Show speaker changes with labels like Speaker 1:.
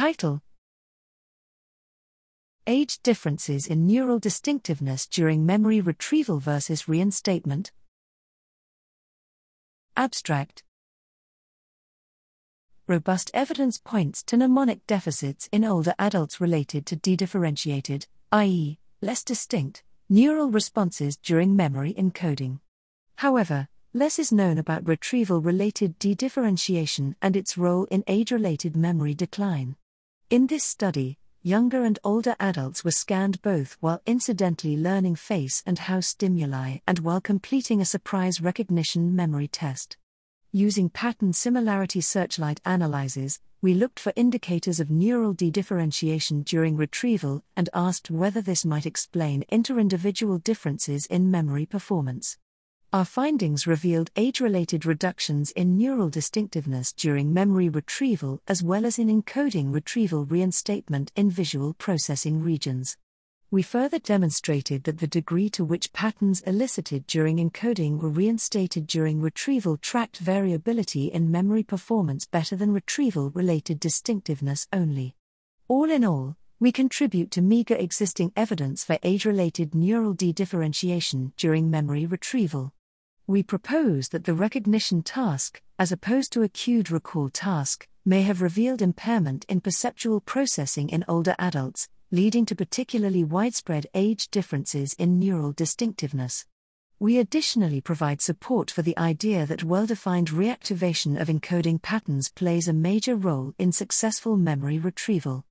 Speaker 1: Title Age differences in neural distinctiveness during memory retrieval versus reinstatement. Abstract Robust evidence points to mnemonic deficits in older adults related to dedifferentiated, i.e., less distinct, neural responses during memory encoding. However, less is known about retrieval related dedifferentiation and its role in age related memory decline. In this study, younger and older adults were scanned both while incidentally learning face and house stimuli and while completing a surprise recognition memory test. Using pattern similarity searchlight analyses, we looked for indicators of neural dedifferentiation during retrieval and asked whether this might explain interindividual differences in memory performance. Our findings revealed age related reductions in neural distinctiveness during memory retrieval as well as in encoding retrieval reinstatement in visual processing regions. We further demonstrated that the degree to which patterns elicited during encoding were reinstated during retrieval tracked variability in memory performance better than retrieval related distinctiveness only. All in all, we contribute to meager existing evidence for age related neural dedifferentiation during memory retrieval we propose that the recognition task, as opposed to a cued recall task, may have revealed impairment in perceptual processing in older adults, leading to particularly widespread age differences in neural distinctiveness. We additionally provide support for the idea that well defined reactivation of encoding patterns plays a major role in successful memory retrieval.